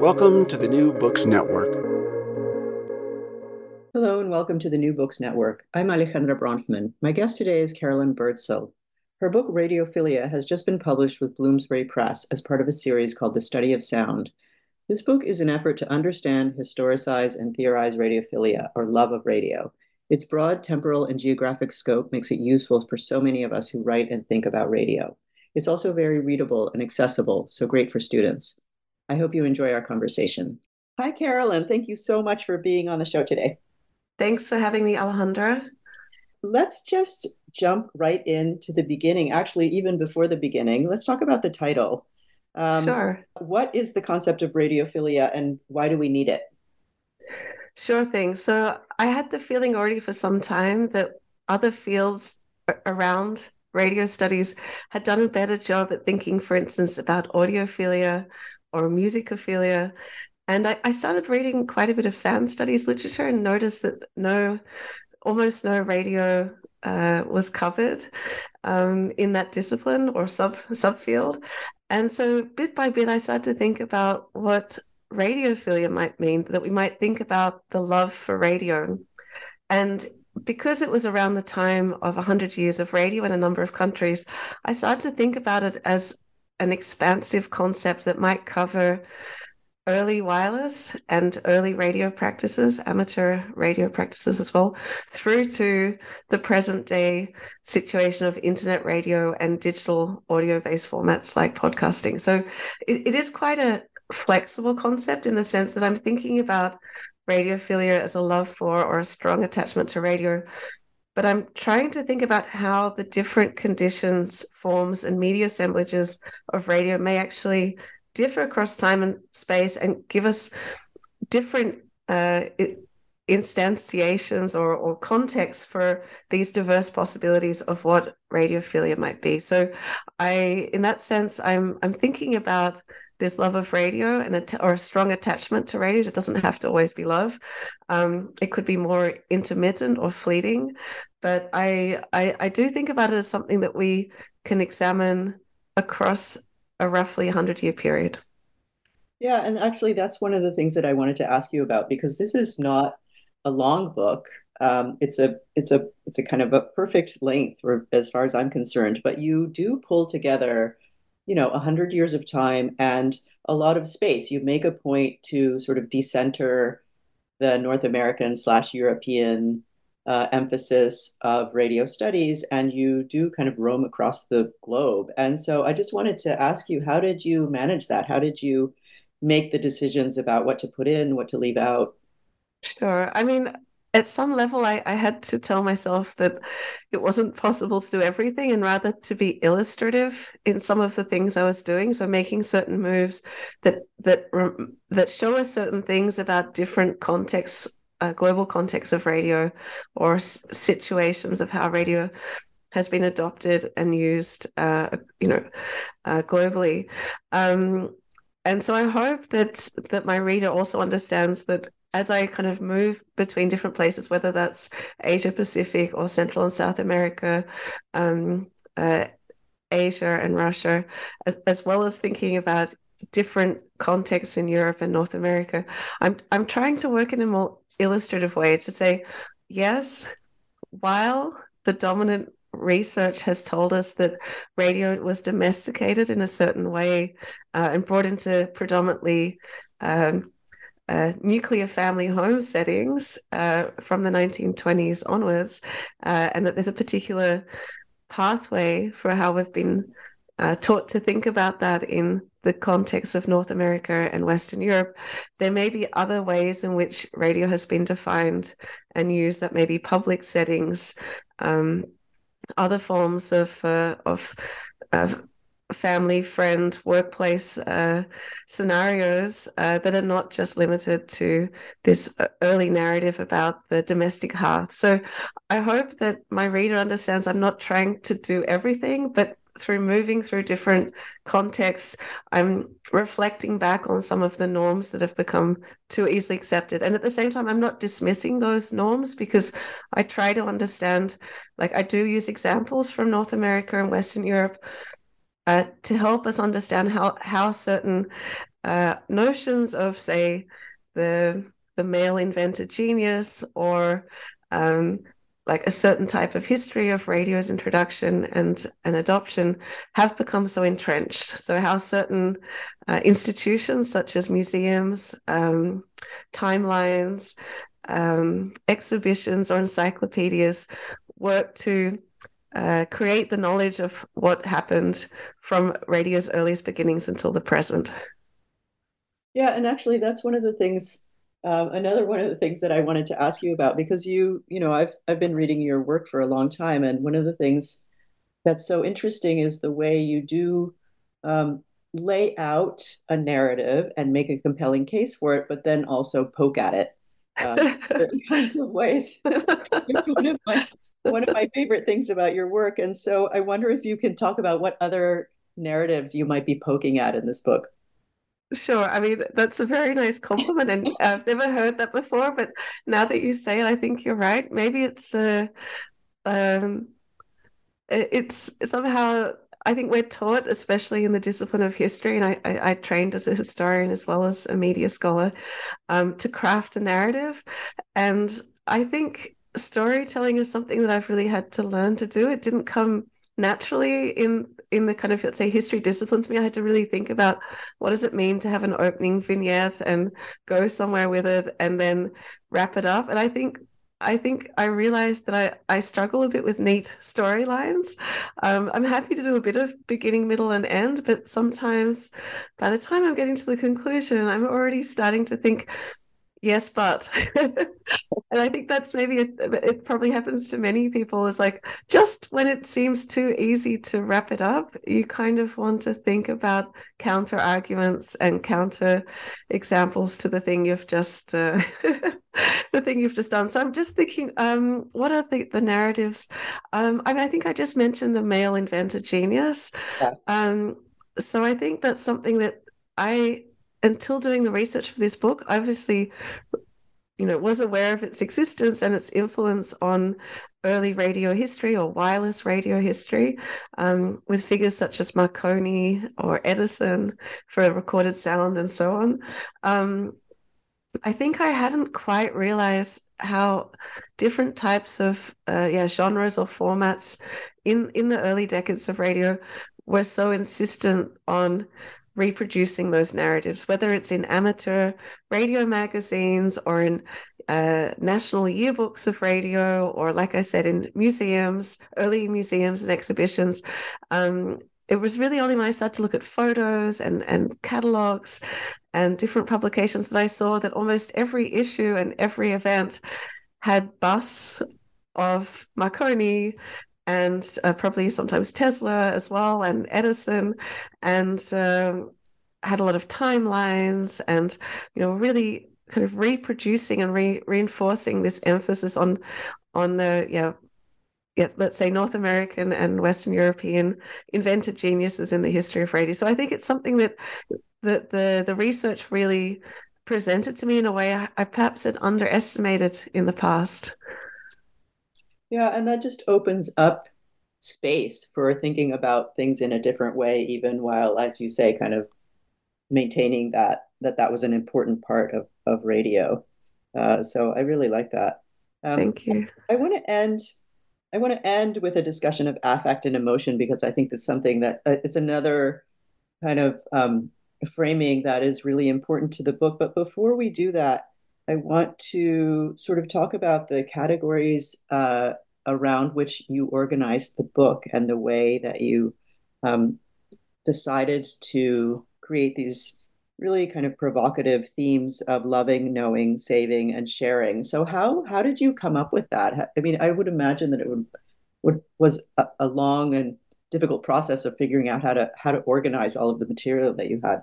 Welcome to the New Books Network. Hello and welcome to the New Books Network. I'm Alejandra Bronfman. My guest today is Carolyn Birdsall. Her book Radiophilia has just been published with Bloomsbury Press as part of a series called The Study of Sound. This book is an effort to understand, historicize, and theorize radiophilia, or love of radio. Its broad temporal and geographic scope makes it useful for so many of us who write and think about radio. It's also very readable and accessible, so great for students. I hope you enjoy our conversation. Hi, Carolyn. Thank you so much for being on the show today. Thanks for having me, Alejandra. Let's just jump right into the beginning. Actually, even before the beginning, let's talk about the title. Um, sure. What is the concept of radiophilia and why do we need it? Sure thing. So, I had the feeling already for some time that other fields around radio studies had done a better job at thinking, for instance, about audiophilia or musicophilia. And I, I started reading quite a bit of fan studies literature and noticed that no, almost no radio uh, was covered um, in that discipline or sub subfield. And so bit by bit, I started to think about what radiophilia might mean, that we might think about the love for radio. And because it was around the time of 100 years of radio in a number of countries, I started to think about it as an expansive concept that might cover early wireless and early radio practices, amateur radio practices as well, through to the present day situation of internet radio and digital audio based formats like podcasting. So it, it is quite a flexible concept in the sense that I'm thinking about radiophilia as a love for or a strong attachment to radio but I'm trying to think about how the different conditions, forms, and media assemblages of radio may actually differ across time and space and give us different uh, instantiations or, or contexts for these diverse possibilities of what radiophilia might be. So, I, in that sense, I'm I'm thinking about this love of radio and a or a strong attachment to radio. It doesn't have to always be love. Um, it could be more intermittent or fleeting. But I, I I do think about it as something that we can examine across a roughly 100 year period. Yeah, and actually, that's one of the things that I wanted to ask you about because this is not a long book. Um, it's a it's a it's a kind of a perfect length, for, as far as I'm concerned. But you do pull together you know, 100 years of time and a lot of space. You make a point to sort of decenter the North American slash European uh, emphasis of radio studies, and you do kind of roam across the globe. And so I just wanted to ask you, how did you manage that? How did you make the decisions about what to put in, what to leave out? Sure. I mean, at some level, I, I had to tell myself that it wasn't possible to do everything and rather to be illustrative in some of the things I was doing. So making certain moves that that that show us certain things about different contexts, uh, global contexts of radio, or s- situations of how radio has been adopted and used, uh, you know, uh, globally. Um, and so I hope that that my reader also understands that as I kind of move between different places, whether that's Asia Pacific or Central and South America, um, uh, Asia and Russia, as, as well as thinking about different contexts in Europe and North America, I'm I'm trying to work in a more illustrative way to say, yes, while the dominant research has told us that radio was domesticated in a certain way uh, and brought into predominantly um, uh, nuclear family home settings uh, from the 1920s onwards, uh, and that there's a particular pathway for how we've been uh, taught to think about that in the context of North America and Western Europe. There may be other ways in which radio has been defined and used that may be public settings, um, other forms of uh, of, of family, friend, workplace uh, scenarios uh, that are not just limited to this uh, early narrative about the domestic hearth. So I hope that my reader understands I'm not trying to do everything, but through moving through different contexts, I'm reflecting back on some of the norms that have become too easily accepted. And at the same time, I'm not dismissing those norms because I try to understand, like, I do use examples from North America and Western Europe uh, to help us understand how, how certain uh, notions of, say, the the male inventor genius or um, like a certain type of history of radio's introduction and, and adoption have become so entrenched. So, how certain uh, institutions such as museums, um, timelines, um, exhibitions, or encyclopedias work to uh, create the knowledge of what happened from radio's earliest beginnings until the present. Yeah, and actually, that's one of the things um, another one of the things that I wanted to ask you about because you, you know, I've I've been reading your work for a long time, and one of the things that's so interesting is the way you do um, lay out a narrative and make a compelling case for it, but then also poke at it uh, in kinds of ways. it's one of my one of my favorite things about your work, and so I wonder if you can talk about what other narratives you might be poking at in this book. Sure. I mean, that's a very nice compliment, and I've never heard that before. But now that you say it, I think you're right. Maybe it's uh, um, it's somehow. I think we're taught, especially in the discipline of history, and I, I, I trained as a historian as well as a media scholar, um, to craft a narrative, and I think storytelling is something that I've really had to learn to do. It didn't come naturally in in the kind of let's say history discipline to me i had to really think about what does it mean to have an opening vignette and go somewhere with it and then wrap it up and i think I think I realized that I, I struggle a bit with neat storylines. Um, I'm happy to do a bit of beginning, middle, and end, but sometimes by the time I'm getting to the conclusion, I'm already starting to think, yes but and i think that's maybe it, it probably happens to many people is like just when it seems too easy to wrap it up you kind of want to think about counter arguments and counter examples to the thing you've just uh, the thing you've just done. So i'm just thinking um, what are the, the narratives? Um, I, mean, I think i just mentioned the male inventor genius. Yes. um, so i think that's something that i until doing the research for this book, I obviously, you know, was aware of its existence and its influence on early radio history or wireless radio history, um, with figures such as Marconi or Edison for recorded sound and so on. Um, I think I hadn't quite realized how different types of uh, yeah genres or formats in in the early decades of radio were so insistent on reproducing those narratives, whether it's in amateur radio magazines or in uh, national yearbooks of radio, or like I said, in museums, early museums and exhibitions. Um, it was really only when I started to look at photos and, and catalogs and different publications that I saw that almost every issue and every event had busts of Marconi and uh, probably sometimes Tesla as well, and Edison, and um, had a lot of timelines, and you know, really kind of reproducing and re- reinforcing this emphasis on on the yeah yes, let's say North American and Western European invented geniuses in the history of radio. So I think it's something that the the, the research really presented to me in a way I, I perhaps had underestimated in the past. Yeah, and that just opens up space for thinking about things in a different way, even while, as you say, kind of maintaining that that that was an important part of of radio. Uh, so I really like that. Um, Thank you. I, I want to end. I want to end with a discussion of affect and emotion because I think that's something that uh, it's another kind of um, framing that is really important to the book. But before we do that, I want to sort of talk about the categories uh, around which you organized the book and the way that you um, decided to create these really kind of provocative themes of loving, knowing, saving, and sharing. So how how did you come up with that? I mean, I would imagine that it would, would was a, a long and difficult process of figuring out how to how to organize all of the material that you had.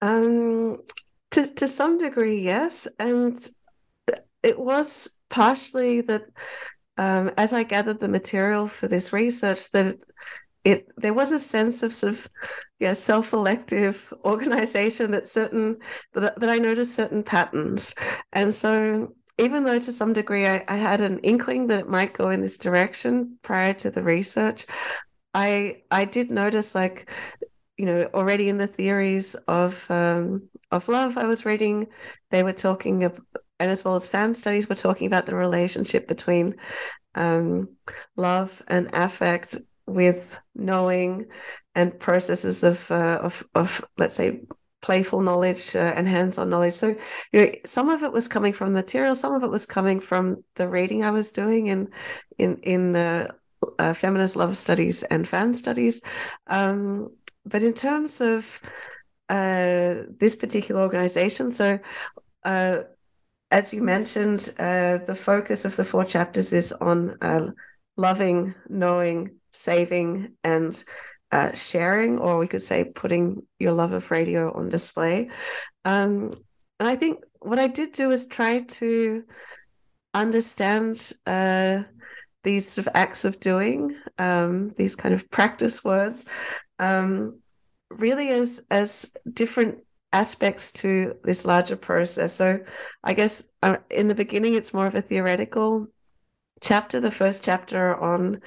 Um, to to some degree, yes, and it was partially that um, as I gathered the material for this research, that it there was a sense of sort of yeah self-elective organization that certain that, that I noticed certain patterns, and so even though to some degree I, I had an inkling that it might go in this direction prior to the research, I I did notice like you know already in the theories of um, of love I was reading, they were talking of, and as well as fan studies were talking about the relationship between um, love and affect with knowing and processes of uh, of of let's say playful knowledge uh, and hands-on knowledge. So you know some of it was coming from material some of it was coming from the reading i was doing in in in uh, feminist love studies and fan studies. Um, but in terms of uh, this particular organization so uh, as you mentioned uh, the focus of the four chapters is on loving knowing saving and uh, sharing, or we could say putting your love of radio on display. Um, and I think what I did do is try to understand uh, these sort of acts of doing, um, these kind of practice words, um, really as as different aspects to this larger process. So I guess uh, in the beginning, it's more of a theoretical chapter, the first chapter on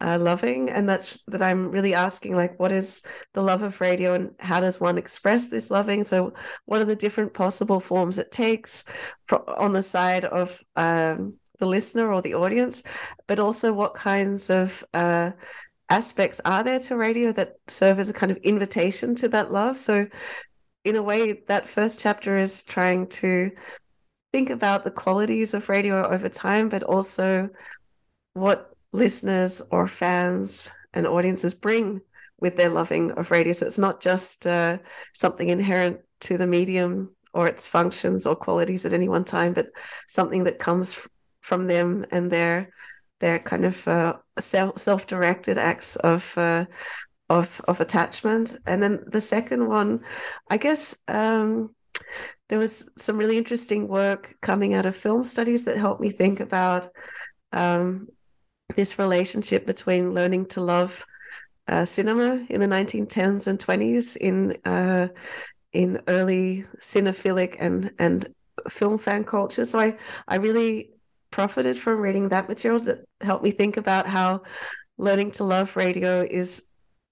uh, loving and that's that i'm really asking like what is the love of radio and how does one express this loving so what are the different possible forms it takes on the side of um, the listener or the audience but also what kinds of uh, aspects are there to radio that serve as a kind of invitation to that love so in a way that first chapter is trying to think about the qualities of radio over time but also what listeners or fans and audiences bring with their loving of radio. So it's not just uh, something inherent to the medium or its functions or qualities at any one time, but something that comes f- from them and their their kind of uh, self self directed acts of. Uh, of of attachment and then the second one i guess um, there was some really interesting work coming out of film studies that helped me think about um, this relationship between learning to love uh, cinema in the 1910s and 20s in uh, in early cinephilic and and film fan culture. So I I really profited from reading that material that helped me think about how learning to love radio is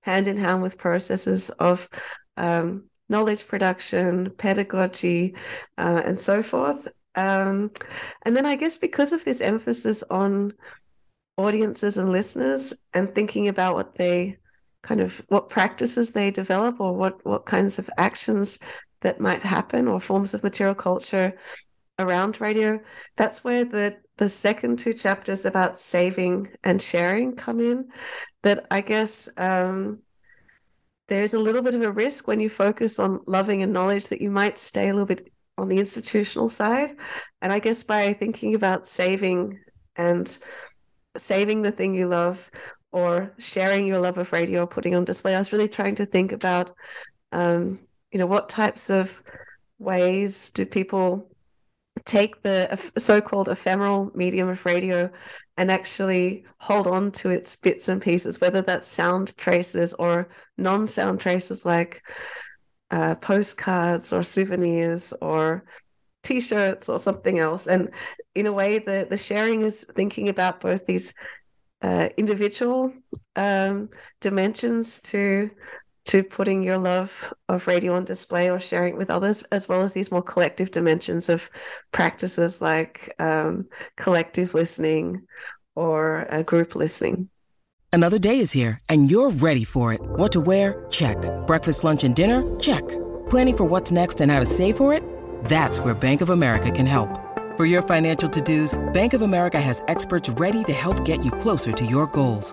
hand in hand with processes of um, knowledge production, pedagogy, uh, and so forth. Um, and then I guess because of this emphasis on audiences and listeners and thinking about what they kind of what practices they develop or what what kinds of actions that might happen or forms of material culture around radio that's where the the second two chapters about saving and sharing come in. That i guess um, there's a little bit of a risk when you focus on loving and knowledge that you might stay a little bit on the institutional side. And i guess by thinking about saving and saving the thing you love or sharing your love of radio or putting on display i was really trying to think about um, you know what types of ways do people take the so-called ephemeral medium of radio and actually hold on to its bits and pieces, whether that's sound traces or non-sound traces like uh, postcards or souvenirs or t-shirts or something else. And in a way, the the sharing is thinking about both these uh, individual um, dimensions to to putting your love of radio on display or sharing it with others, as well as these more collective dimensions of practices like um, collective listening or uh, group listening. Another day is here, and you're ready for it. What to wear? Check. Breakfast, lunch, and dinner? Check. Planning for what's next and how to save for it? That's where Bank of America can help. For your financial to-dos, Bank of America has experts ready to help get you closer to your goals.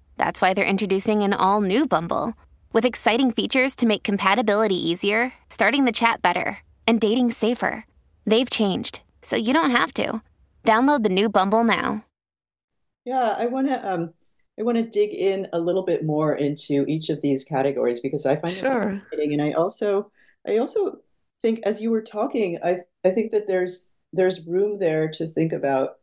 That's why they're introducing an all new Bumble with exciting features to make compatibility easier, starting the chat better, and dating safer. They've changed, so you don't have to. Download the new Bumble now. Yeah, I want to um I want to dig in a little bit more into each of these categories because I find sure. it fascinating and I also I also think as you were talking I I think that there's there's room there to think about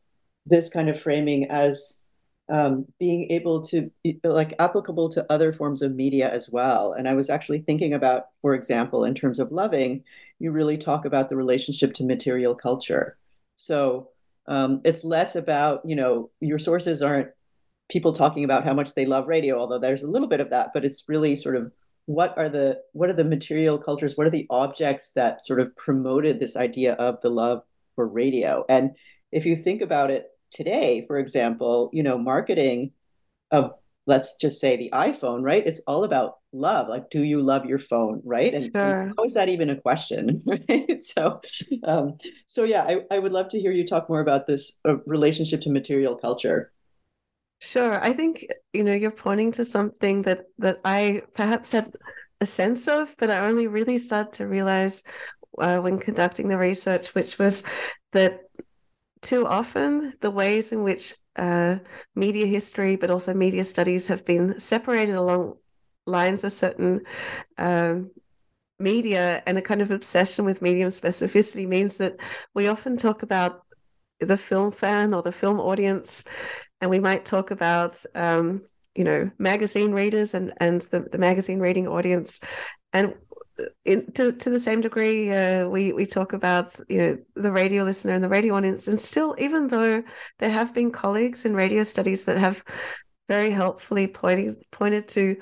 this kind of framing as um, being able to be like applicable to other forms of media as well. And I was actually thinking about, for example, in terms of loving, you really talk about the relationship to material culture. So um, it's less about, you know, your sources aren't people talking about how much they love radio, although there's a little bit of that, but it's really sort of what are the what are the material cultures, what are the objects that sort of promoted this idea of the love for radio? And if you think about it today, for example, you know, marketing of let's just say the iPhone, right? It's all about love. Like, do you love your phone, right? And, sure. and how is that even a question, right? So, um, so yeah, I, I would love to hear you talk more about this uh, relationship to material culture. Sure, I think you know you're pointing to something that that I perhaps had a sense of, but I only really started to realize uh, when conducting the research, which was that too often the ways in which uh, media history, but also media studies, have been separated along lines of certain um, media and a kind of obsession with medium specificity means that we often talk about the film fan or the film audience, and we might talk about um, you know magazine readers and and the, the magazine reading audience. And in, to to the same degree, uh, we we talk about you know the radio listener and the radio audience, and still, even though there have been colleagues in radio studies that have very helpfully pointed pointed to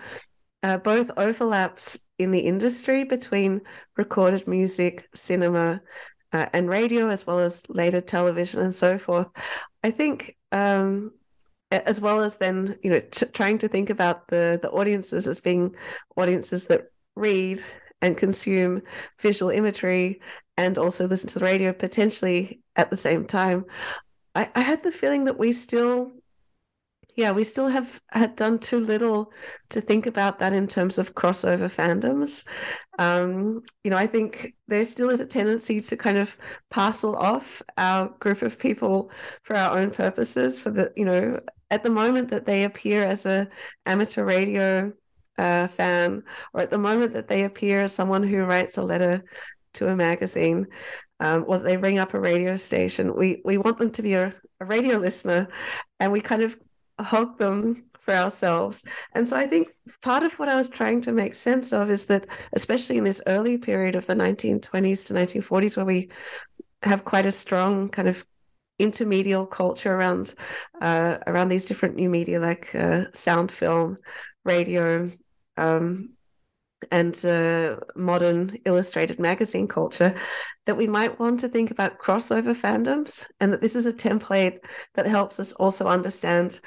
uh, both overlaps in the industry between recorded music, cinema, uh, and radio, as well as later television and so forth. I think. Um, as well as then, you know, t- trying to think about the the audiences as being audiences that read and consume visual imagery and also listen to the radio potentially at the same time. I, I had the feeling that we still yeah, we still have had done too little to think about that in terms of crossover fandoms. Um, you know, I think there still is a tendency to kind of parcel off our group of people for our own purposes. For the, you know, at the moment that they appear as a amateur radio uh, fan, or at the moment that they appear as someone who writes a letter to a magazine, um, or they ring up a radio station, we we want them to be a, a radio listener, and we kind of hog them for ourselves. And so I think part of what I was trying to make sense of is that, especially in this early period of the 1920s to 1940s, where we have quite a strong kind of intermedial culture around uh, around these different new media like uh, sound film, radio, um, and uh, modern illustrated magazine culture that we might want to think about crossover fandoms and that this is a template that helps us also understand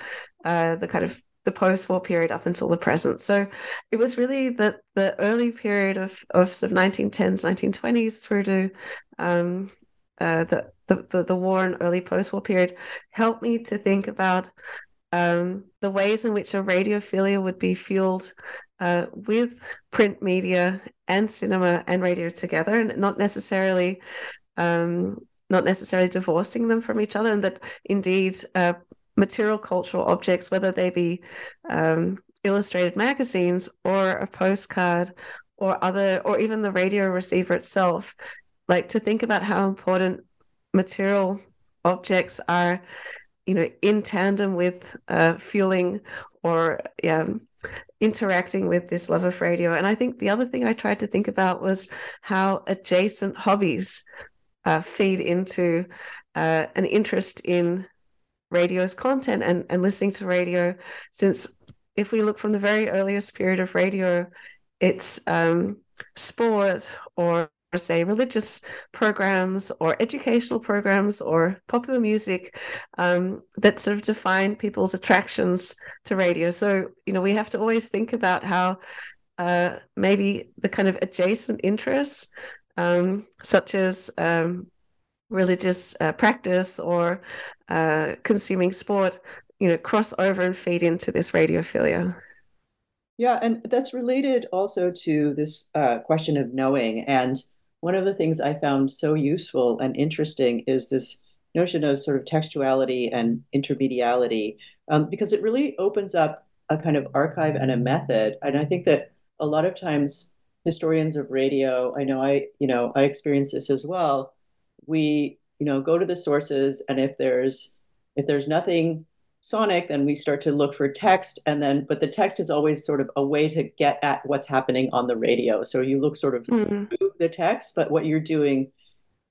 uh, the kind of the post-war period up until the present. So it was really the the early period of of sort of 1910s, 1920s through to um, uh, the the, the, the war and early post-war period helped me to think about um, the ways in which a radiophilia would be fueled uh, with print media and cinema and radio together, and not necessarily um, not necessarily divorcing them from each other, and that indeed uh, material cultural objects, whether they be um, illustrated magazines or a postcard or other, or even the radio receiver itself, like to think about how important material objects are you know in tandem with uh, fueling or yeah, interacting with this love of radio. And i think the other thing i tried to think about was how adjacent hobbies uh, feed into uh, an interest in radio's content and, and listening to radio. Since if we look from the very earliest period of radio it's um, sport or say religious programs or educational programs or popular music um, that sort of define people's attractions to radio. So, you know, we have to always think about how uh, maybe the kind of adjacent interests, um, such as um, religious uh, practice or uh, consuming sport, you know, cross over and feed into this radiophilia. Yeah, and that's related also to this uh, question of knowing and one of the things I found so useful and interesting is this notion of sort of textuality and intermediality, um, because it really opens up a kind of archive and a method. And I think that a lot of times historians of radio, I know I, you know, I experience this as well. We, you know, go to the sources, and if there's if there's nothing sonic then we start to look for text and then but the text is always sort of a way to get at what's happening on the radio. So you look sort of mm-hmm. through the text but what you're doing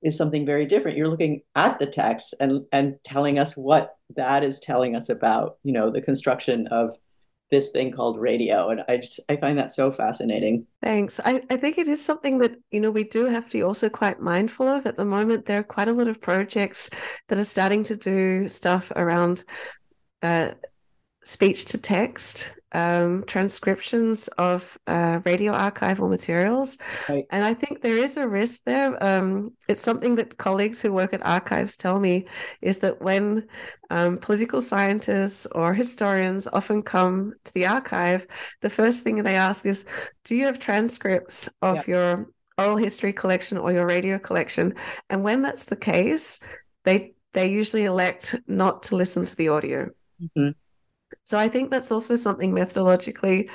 is something very different. You're looking at the text and and telling us what that is telling us about you know the construction of this thing called radio. And i just i find that so fascinating. Thanks. I, I think it is something that you know we do have to be also quite mindful of. At the moment there are quite a lot of projects that are starting to do stuff around uh, speech to text um, transcriptions of uh, radio archival materials. Right. And I think there is a risk there. Um, it's something that colleagues who work at archives tell me is that when um, political scientists or historians often come to the archive, the first thing they ask is Do you have transcripts of yep. your oral history collection or your radio collection? And when that's the case, they they usually elect not to listen to the audio. Mm-hmm. So I think that's also something methodologically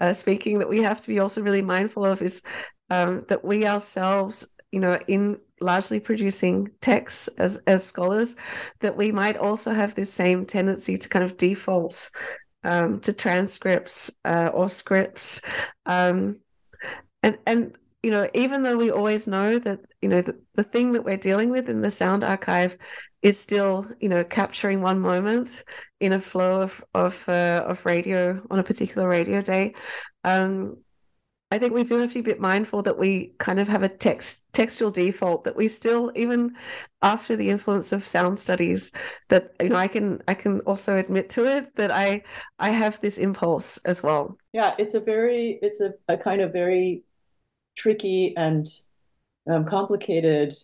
uh, speaking that we have to be also really mindful of is um, that we ourselves, you know, in largely producing texts as as scholars, that we might also have this same tendency to kind of default um, to transcripts uh, or scripts, um, and and you know, even though we always know that you know the, the thing that we're dealing with in the sound archive is still you know capturing one moment in a flow of of uh, of radio on a particular radio day um, I think we do have to be a bit mindful that we kind of have a text textual default that we still even after the influence of sound studies that you know I can I can also admit to it that I I have this impulse as well. Yeah, it's a very it's a, a kind of very tricky and um, complicated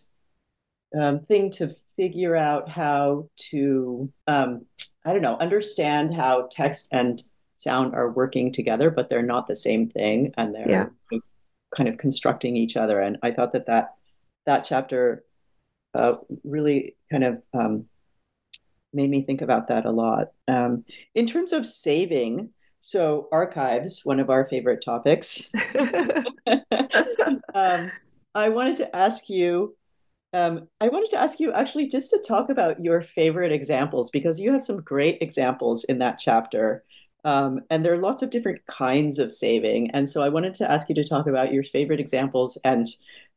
um, thing to figure out how to, um, I don't know, understand how text and sound are working together, but they're not the same thing, and they're yeah. kind of constructing each other. And I thought that that that chapter uh, really kind of um, made me think about that a lot. Um, in terms of saving, so archives, one of our favorite topics. um, I wanted to ask you um, I wanted to ask you actually just to talk about your favorite examples because you have some great examples in that chapter. Um, and there are lots of different kinds of saving. And so I wanted to ask you to talk about your favorite examples and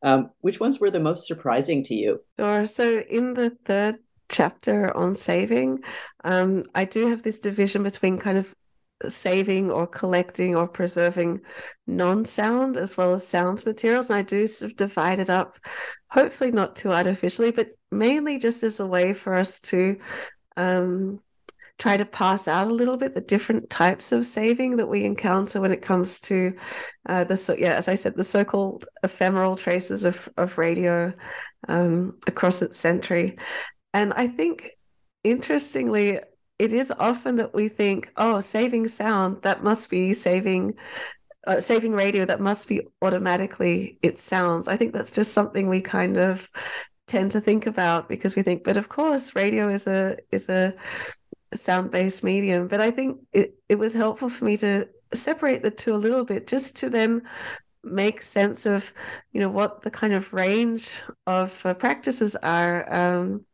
um, which ones were the most surprising to you. Sure. So in the third chapter on saving, um, I do have this division between kind of saving or collecting or preserving non-sound as well as sound materials. And i do sort of divide it up hopefully not too artificially but mainly just as a way for us to um, try to pass out a little bit the different types of saving that we encounter when it comes to uh, the so yeah as I said the so-called ephemeral traces of of radio um, across its century, and I think interestingly it is often that we think oh saving sound that must be saving uh, saving radio that must be automatically it sounds. I think that's just something we kind of tend to think about because we think but of course radio is a is a sound-based medium. But i think it, it was helpful for me to separate the two a little bit just to then make sense of you know what the kind of range of uh, practices are um,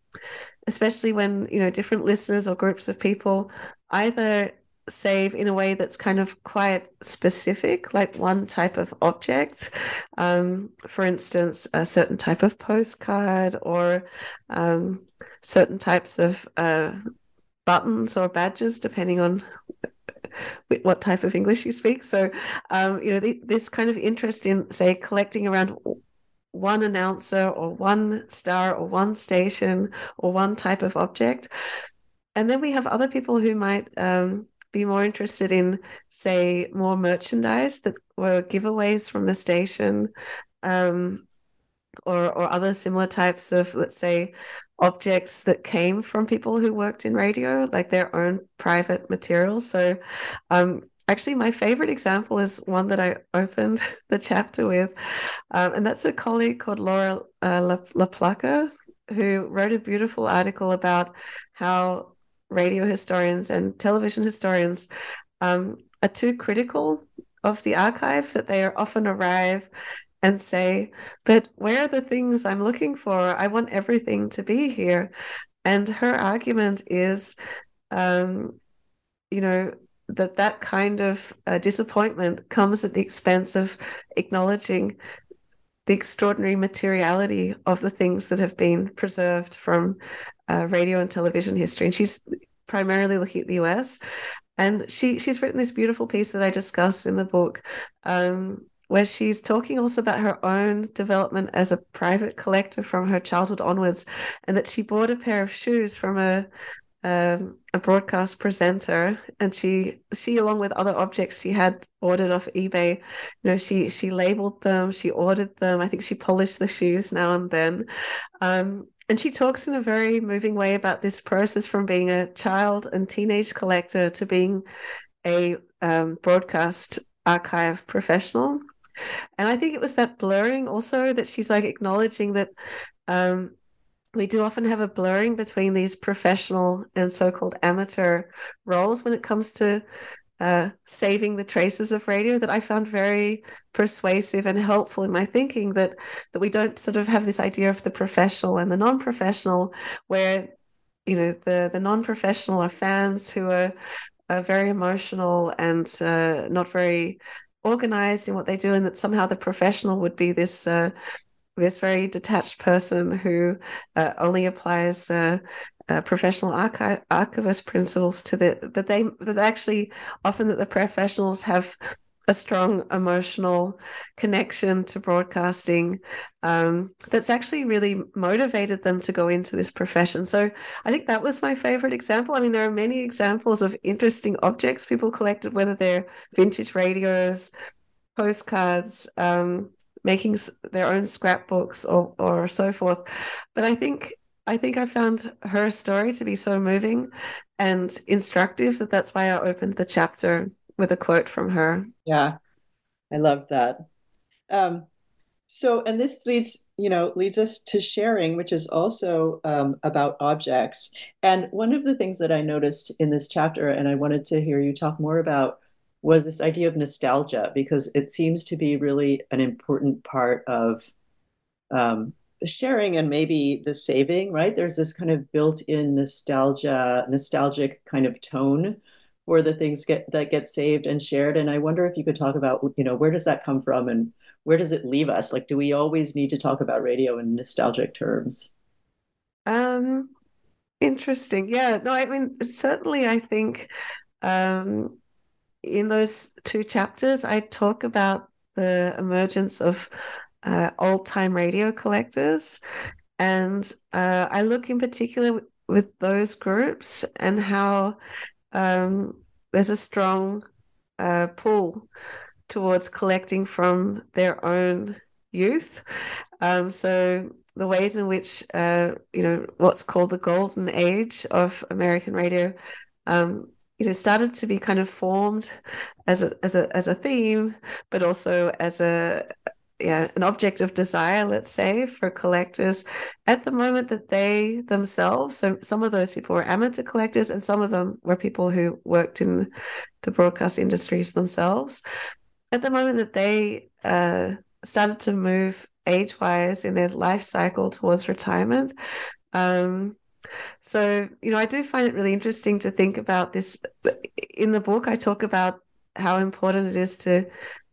especially when you know different listeners or groups of people either save in a way that's kind of quite specific, like one type of object. Um, for instance, a certain type of postcard or um, certain types of uh, buttons or badges, depending on what type of English you speak. So, um, you know, this kind of interest in, say, collecting around one announcer or one star or one station or one type of object. And then we have other people who might um, be more interested in, say, more merchandise that were giveaways from the station, um, or or other similar types of, let's say, objects that came from people who worked in radio, like their own private materials. So, um, actually, my favorite example is one that I opened the chapter with, um, and that's a colleague called Laura uh, La, LaPlaca, who wrote a beautiful article about how radio historians and television historians um, are too critical of the archive that they are often arrive and say, But where are the things I'm looking for? I want everything to be here. And her argument is, um, you know, that that kind of uh, disappointment comes at the expense of acknowledging the extraordinary materiality of the things that have been preserved from uh, radio and television history. And she's primarily looking at the US. And she she's written this beautiful piece that I discuss in the book, um, where she's talking also about her own development as a private collector from her childhood onwards, and that she bought a pair of shoes from a um, a broadcast presenter, and she she along with other objects she had ordered off eBay, you know, she she labeled them, she ordered them. I think she polished the shoes now and then, um, and she talks in a very moving way about this process from being a child and teenage collector to being a um, broadcast archive professional. And I think it was that blurring also that she's like acknowledging that um, we do often have a blurring between these professional and so called amateur roles when it comes to uh, saving the traces of radio that I found very persuasive and helpful in my thinking that that we don't sort of have this idea of the professional and the non-professional where you know the the non-professional are fans who are, are very emotional and uh, not very organized in what they do and that somehow the professional would be this uh, this very detached person who uh, only applies uh, uh, professional archi- archivist principles to the but they that actually often that the professionals have a strong emotional connection to broadcasting um, that's actually really motivated them to go into this profession. So I think that was my favorite example. I mean, there are many examples of interesting objects people collected, whether they're vintage radios, postcards, um, making their own scrapbooks, or or so forth. But I think I think I found her story to be so moving and instructive that that's why I opened the chapter with a quote from her. Yeah, I love that. Um, so, and this leads, you know, leads us to sharing, which is also um, about objects. And one of the things that I noticed in this chapter, and I wanted to hear you talk more about, was this idea of nostalgia, because it seems to be really an important part of um, sharing and maybe the saving, right? There's this kind of built-in nostalgia, nostalgic kind of tone for the things get that get saved and shared. And I wonder if you could talk about, you know, where does that come from and where does it leave us? Like, do we always need to talk about radio in nostalgic terms? Um, interesting. Yeah. No, I mean, certainly, I think um, in those two chapters, I talk about the emergence of uh, old time radio collectors. And uh, I look in particular with those groups and how um, there's a strong uh, pull towards collecting from their own youth. Um, so the ways in which uh, you know what's called the golden age of American radio, um, you know, started to be kind of formed as a as a as a theme, but also as a yeah, an object of desire, let's say, for collectors at the moment that they themselves, so some of those people were amateur collectors and some of them were people who worked in the broadcast industries themselves. At the moment that they uh, started to move age wise in their life cycle towards retirement, um, so, you know, I do find it really interesting to think about this. In the book, I talk about how important it is to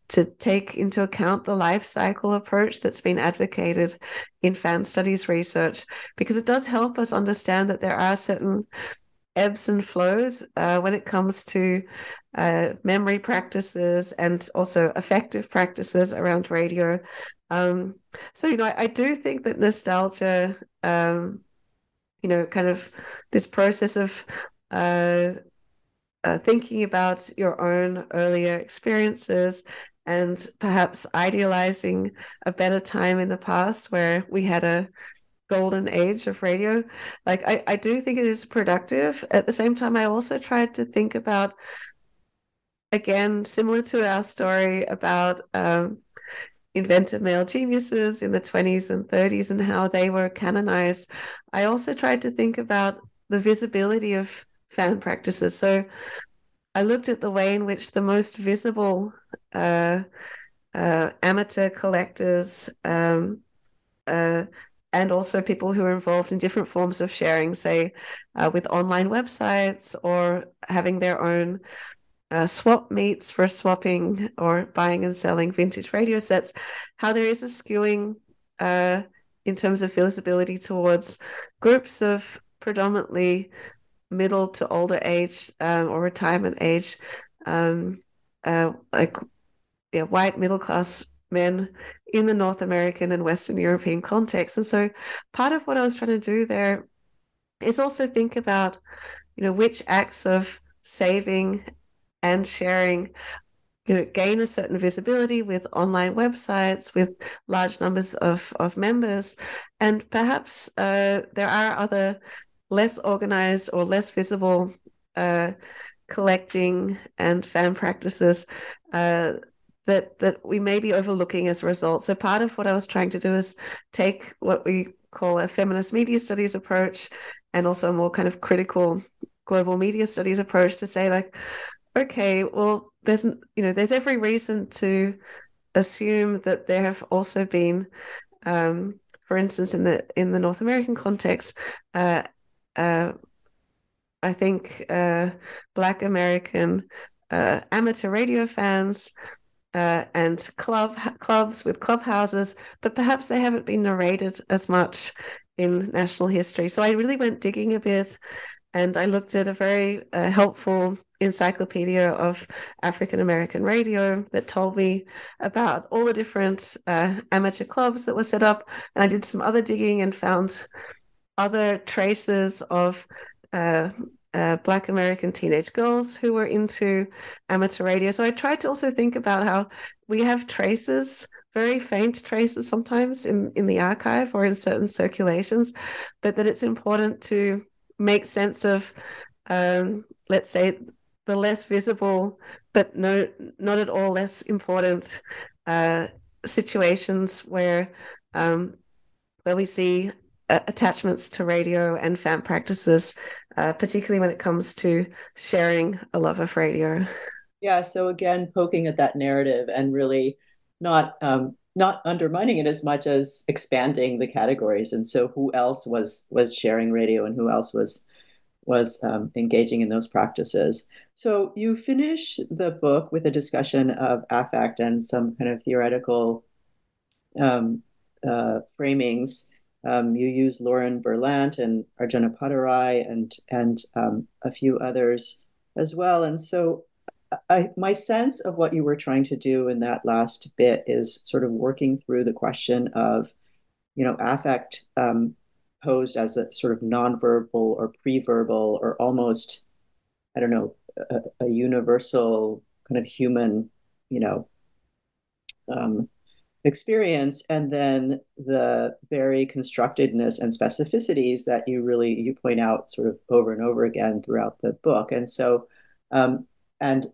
to take into account the life cycle approach that's been advocated in fan studies research because it does help us understand that there are certain ebbs and flows uh, when it comes to uh, memory practices and also affective practices around radio. Um, so, you know, I, I, do think that nostalgia um, you know, kind of this process of uh, uh, thinking about your own earlier experiences and perhaps idealizing a better time in the past where we had a golden age of radio. Like, I, I do think it is productive. At the same time, I also tried to think about, again, similar to our story about um, inventive male geniuses in the 20s and 30s and how they were canonized, I also tried to think about the visibility of fan practices. So I looked at the way in which the most visible uh, uh, amateur collectors um, uh, and also people who are involved in different forms of sharing, say uh, with online websites or having their own uh, swap meets for swapping or buying and selling vintage radio sets, how there is a skewing uh, in terms of visibility towards groups of predominantly middle to older age um, or retirement age, um, uh, like yeah, white middle class men in the North American and Western European context. And so part of what I was trying to do there is also think about, you know, which acts of saving and sharing you know gain a certain visibility with online websites with large numbers of of members. And perhaps uh, there are other less organized or less visible uh, collecting and fan practices uh, that that we may be overlooking as a result. So part of what i was trying to do is take what we call a feminist media studies approach and also a more kind of critical global media studies approach to say like okay, well, there's you know there's every reason to assume that there have also been, um, for instance, in the in the North American context, uh, uh, I think uh, Black American uh, amateur radio fans. Uh, and club clubs with clubhouses, but perhaps they haven't been narrated as much in national history. So I really went digging a bit, and I looked at a very uh, helpful encyclopedia of African American radio that told me about all the different uh, amateur clubs that were set up. And I did some other digging and found other traces of uh, uh, Black American teenage girls who were into amateur radio. So I tried to also think about how we have traces very faint traces sometimes in, in the archive or in certain circulations, but that it's important to make sense of, um, let's say, the less visible, but no, not at all less important uh, situations where um, where we see uh, attachments to radio and fan practices, uh, particularly when it comes to sharing a love of radio. Yeah. So again, poking at that narrative and really not um, not undermining it as much as expanding the categories. And so, who else was was sharing radio, and who else was was um, engaging in those practices. So you finish the book with a discussion of affect and some kind of theoretical um, uh, framings. Um, you use Lauren Berlant and Arjun Appadurai and and um, a few others as well. And so, I, my sense of what you were trying to do in that last bit is sort of working through the question of, you know, affect um, posed as a sort of nonverbal or pre-verbal or almost, I don't know, a, a universal kind of human, you know, um, experience, and then the very constructedness and specificities that you really you point out sort of over and over again throughout the book. And so, um, and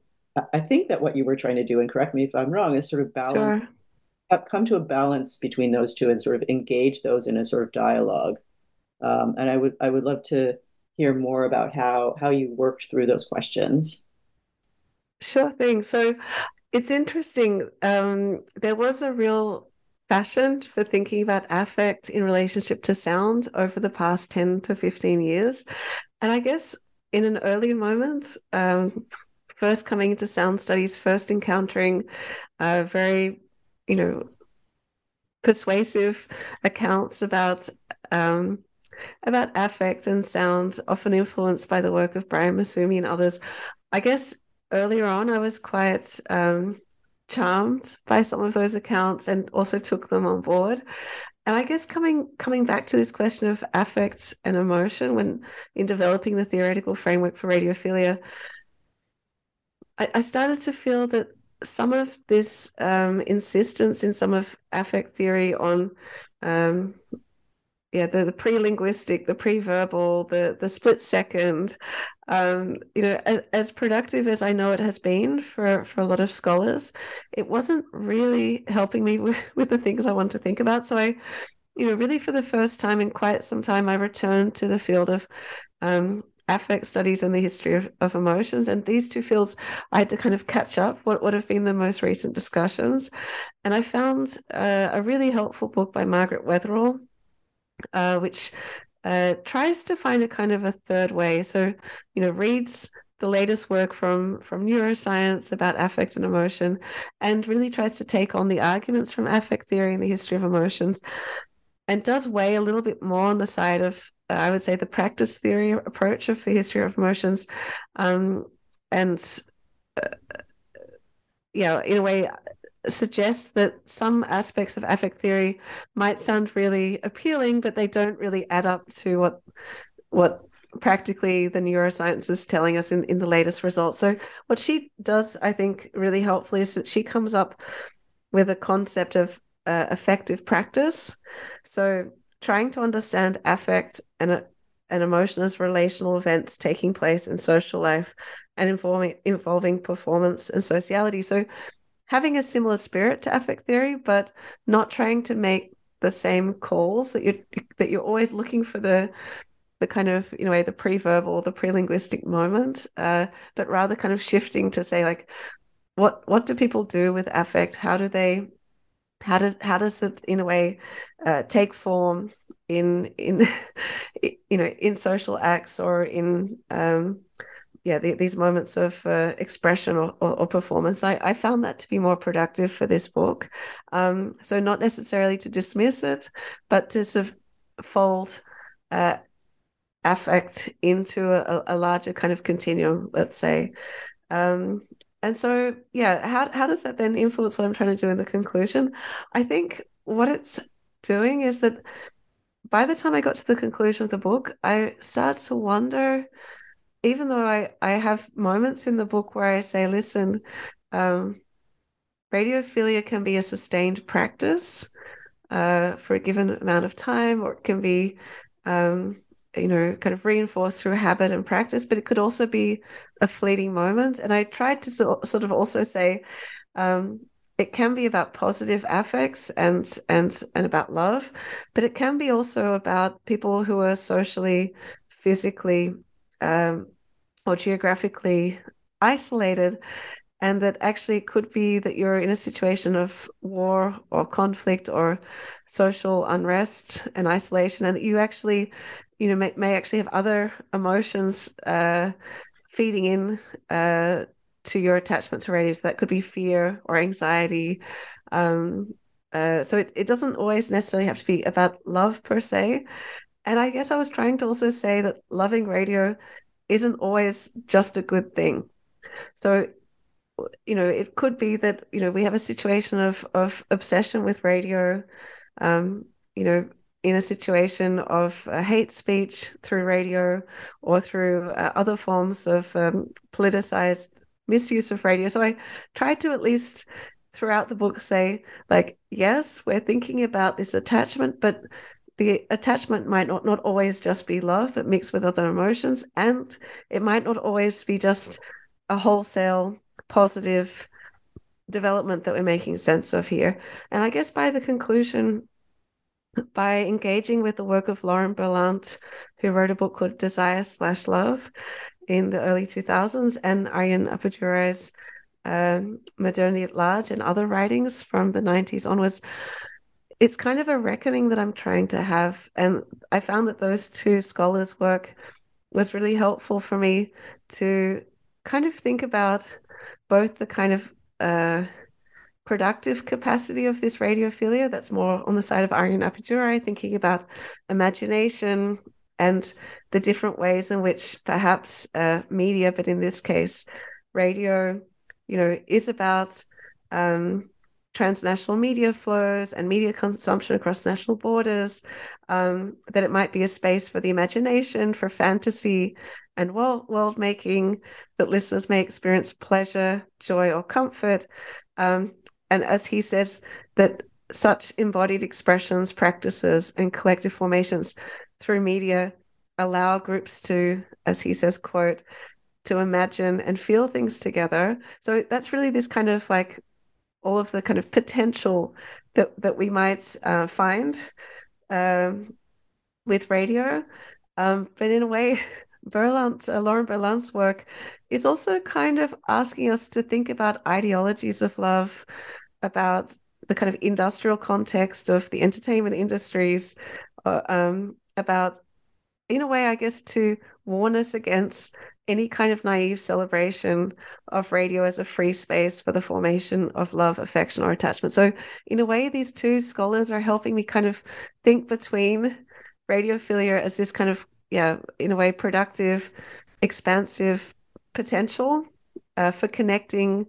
I think that what you were trying to do, and correct me if I'm wrong, is sort of balance. Sure come to a balance between those two and sort of engage those in a sort of dialogue. Um, and I would I would love to hear more about how how you worked through those questions. Sure thing. So it's interesting. Um, there was a real fashion for thinking about affect in relationship to sound over the past 10 to 15 years. And I guess in an early moment, um, first coming into sound studies, first encountering a very you know persuasive accounts about um, about affect and sound, often influenced by the work of Brian Massumi and others. I guess earlier on, I was quite um, charmed by some of those accounts and also took them on board. And I guess coming coming back to this question of affect and emotion, when in developing the theoretical framework for radiophilia, I, I started to feel that some of this um, insistence in some of affect theory on um, yeah the, the pre-linguistic the pre-verbal the the split second um, you know as, as, productive as i know it has been for for a lot of scholars it wasn't really helping me with, with the things i want to think about so i you know really for the first time in quite some time i returned to the field of um, affect studies and the history of, of emotions. And these two fields, I had to kind of catch up what would have been the most recent discussions. And I found uh, a really helpful book by Margaret Wetherell, uh, which uh, tries to find a kind of a third way. So, you know, reads the latest work from from neuroscience about affect and emotion and really tries to take on the arguments from affect theory and the history of emotions and does weigh a little bit more on the side of I would say, the practice theory approach of the history of emotions. Um, and, uh, yeah, in a way, suggests that some aspects of affect theory might sound really appealing, but they don't really add up to what what practically the neuroscience is telling us in, in the latest results. So what she does, I think, really helpfully is that she comes up with a concept of uh, affective practice. So trying to understand affect and and emotion as relational events taking place in social life and involving involving performance and sociality. So having a similar spirit to affect theory, but not trying to make the same calls that you're that you're always looking for the the kind of you know the pre-verbal the pre-linguistic moment uh, but rather kind of shifting to say like what what do people do with affect? How do they how does how does it in a way uh, take form in in you know in social acts or in um, yeah the, these moments of uh, expression or, or, or, performance I, I found that to be more productive for this book um, so not necessarily to dismiss it but to sort of fold uh, affect into a, a larger kind of continuum let's say um, and so, yeah, how how does that then influence what I'm trying to do in the conclusion? I think what it's doing is that by the time I got to the conclusion of the book, I started to wonder, even though I, I have moments in the book where I say, listen, um, radiophilia can be a sustained practice uh, for a given amount of time, or it can be um, you know, kind of reinforced through habit and practice, but it could also be a fleeting moment. And I tried to so, sort of also say um, it can be about positive affects and and and about love, but it can be also about people who are socially, physically, um, or geographically isolated and that actually it could be that you're in a situation of war or conflict or social unrest and isolation and that you actually you know may, may actually have other emotions uh, feeding in uh, to your attachment to radio. So that could be fear or anxiety. Um, uh, so it, it doesn't always necessarily have to be about love per se and i guess i was trying to also say that loving radio isn't always just a good thing so you know it could be that you know we have a situation of of obsession with radio um, you know in a situation of uh, hate speech through radio or through uh, other forms of um, politicized misuse of radio. So I tried to at least throughout the book say, like, yes, we're thinking about this attachment, but the attachment might not, not always just be love, but mixed with other emotions. And it might not always be just a wholesale positive development that we're making sense of here. And I guess by the conclusion, by engaging with the work of Lauren Berlant, who wrote a book called Desire slash Love in the early 2000s, and Arjun Appadurai's um, Modernity at Large and other writings from the 90s onwards, it's kind of a reckoning that I'm trying to have. And I found that those two scholars' work was really helpful for me to kind of think about both the kind of uh, productive capacity of this radiophilia that's more on the side of Arjun Appadurai, thinking about imagination and the different ways in which perhaps uh, media, but in this case, radio, you know, is about um, transnational media flows and media consumption across national borders, um, that it might be a space for the imagination, for fantasy and world, world making, that listeners may experience pleasure, joy, or comfort. Um, and as he says, that such embodied expressions, practices, and collective formations through media allow groups to, as he says, quote, to imagine and feel things together. So that's really this kind of like all of the kind of potential that that we might uh, find um, with radio. Um, but in a way, Berlant, uh, Lauren Berlant's work is also kind of asking us to think about ideologies of love, about the kind of industrial context of the entertainment industries, uh, um, about, in a way, I guess, to warn us against any kind of naive celebration of radio as a free space for the formation of love, affection, or attachment. So, in a way, these two scholars are helping me kind of think between radiophilia as this kind of, yeah, in a way, productive, expansive potential uh, for connecting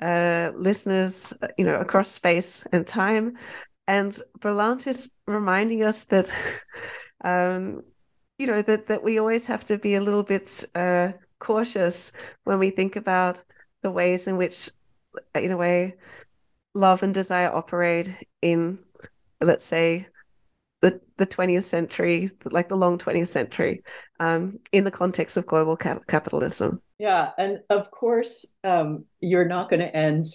uh, listeners, uh, you know, across space and time. And Berlant is reminding us that, um, you know, that that we always have to be a little bit uh, cautious when we think about the ways in which, in a way, love and desire operate in, let's say, the, the 20th century, like the long 20th century, um, in the context of global cap- capitalism. Yeah, and of course, um, you're not going to end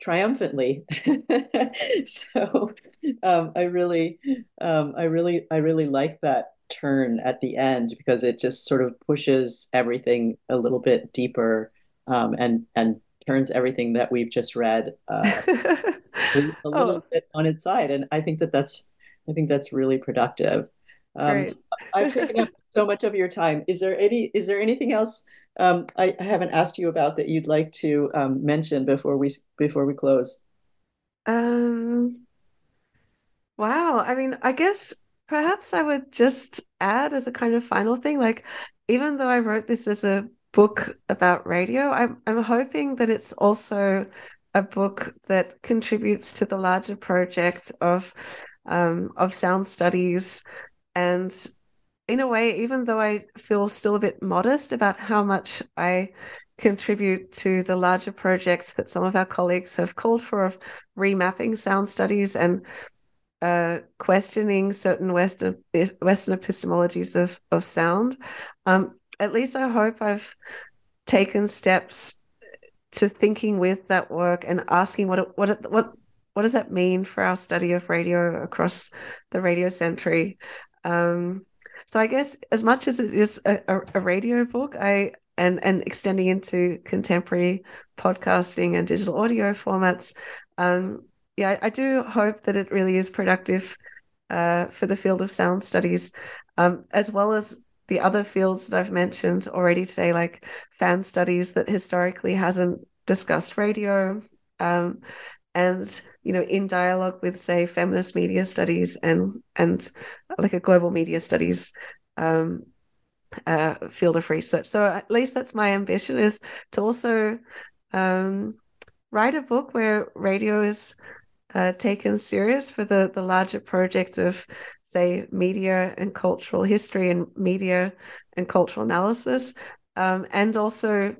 triumphantly. so um, I really, um, I really, I really like that turn at the end because it just sort of pushes everything a little bit deeper um, and and turns everything that we've just read uh, a little oh. bit on its side. And I think that that's I think that's really productive. Um, I've taken up so much of your time. Is there any is there anything else um, I, I, haven't asked you about that you'd like to um, mention before we before we close? Um. Wow. I mean, I guess perhaps I would just add as a kind of final thing, like even though I wrote this as a book about radio, I'm I'm hoping that it's also a book that contributes to the larger project of um, of sound studies. And in a way, even though I feel still a bit modest about how much I contribute to the larger projects that some of our colleagues have called for of remapping sound studies and uh, questioning certain Western Western epistemologies of of sound. Um, at least I hope I've taken steps to thinking with that work and asking what what what what does that mean for our study of radio across the radio century. Um, so I guess as much as it is a, a, a radio book, I and and extending into contemporary podcasting and digital audio formats. Um, yeah, I, do hope that it really is productive uh, for the field of sound studies, um, as well as the other fields that I've mentioned already today, like fan studies that historically hasn't discussed radio, um, and you know, in dialogue with say feminist media studies and and like a global media studies um, uh, field of research. So at least that's my ambition is to also um, write a book where radio is uh, taken serious for the the larger project of say media and cultural history and media and cultural analysis um, and also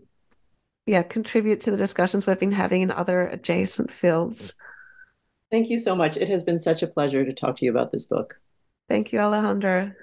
yeah contribute to the discussions we've been having in other adjacent fields. Thank you so much. It has been such a pleasure to talk to you about this book. Thank you alejandra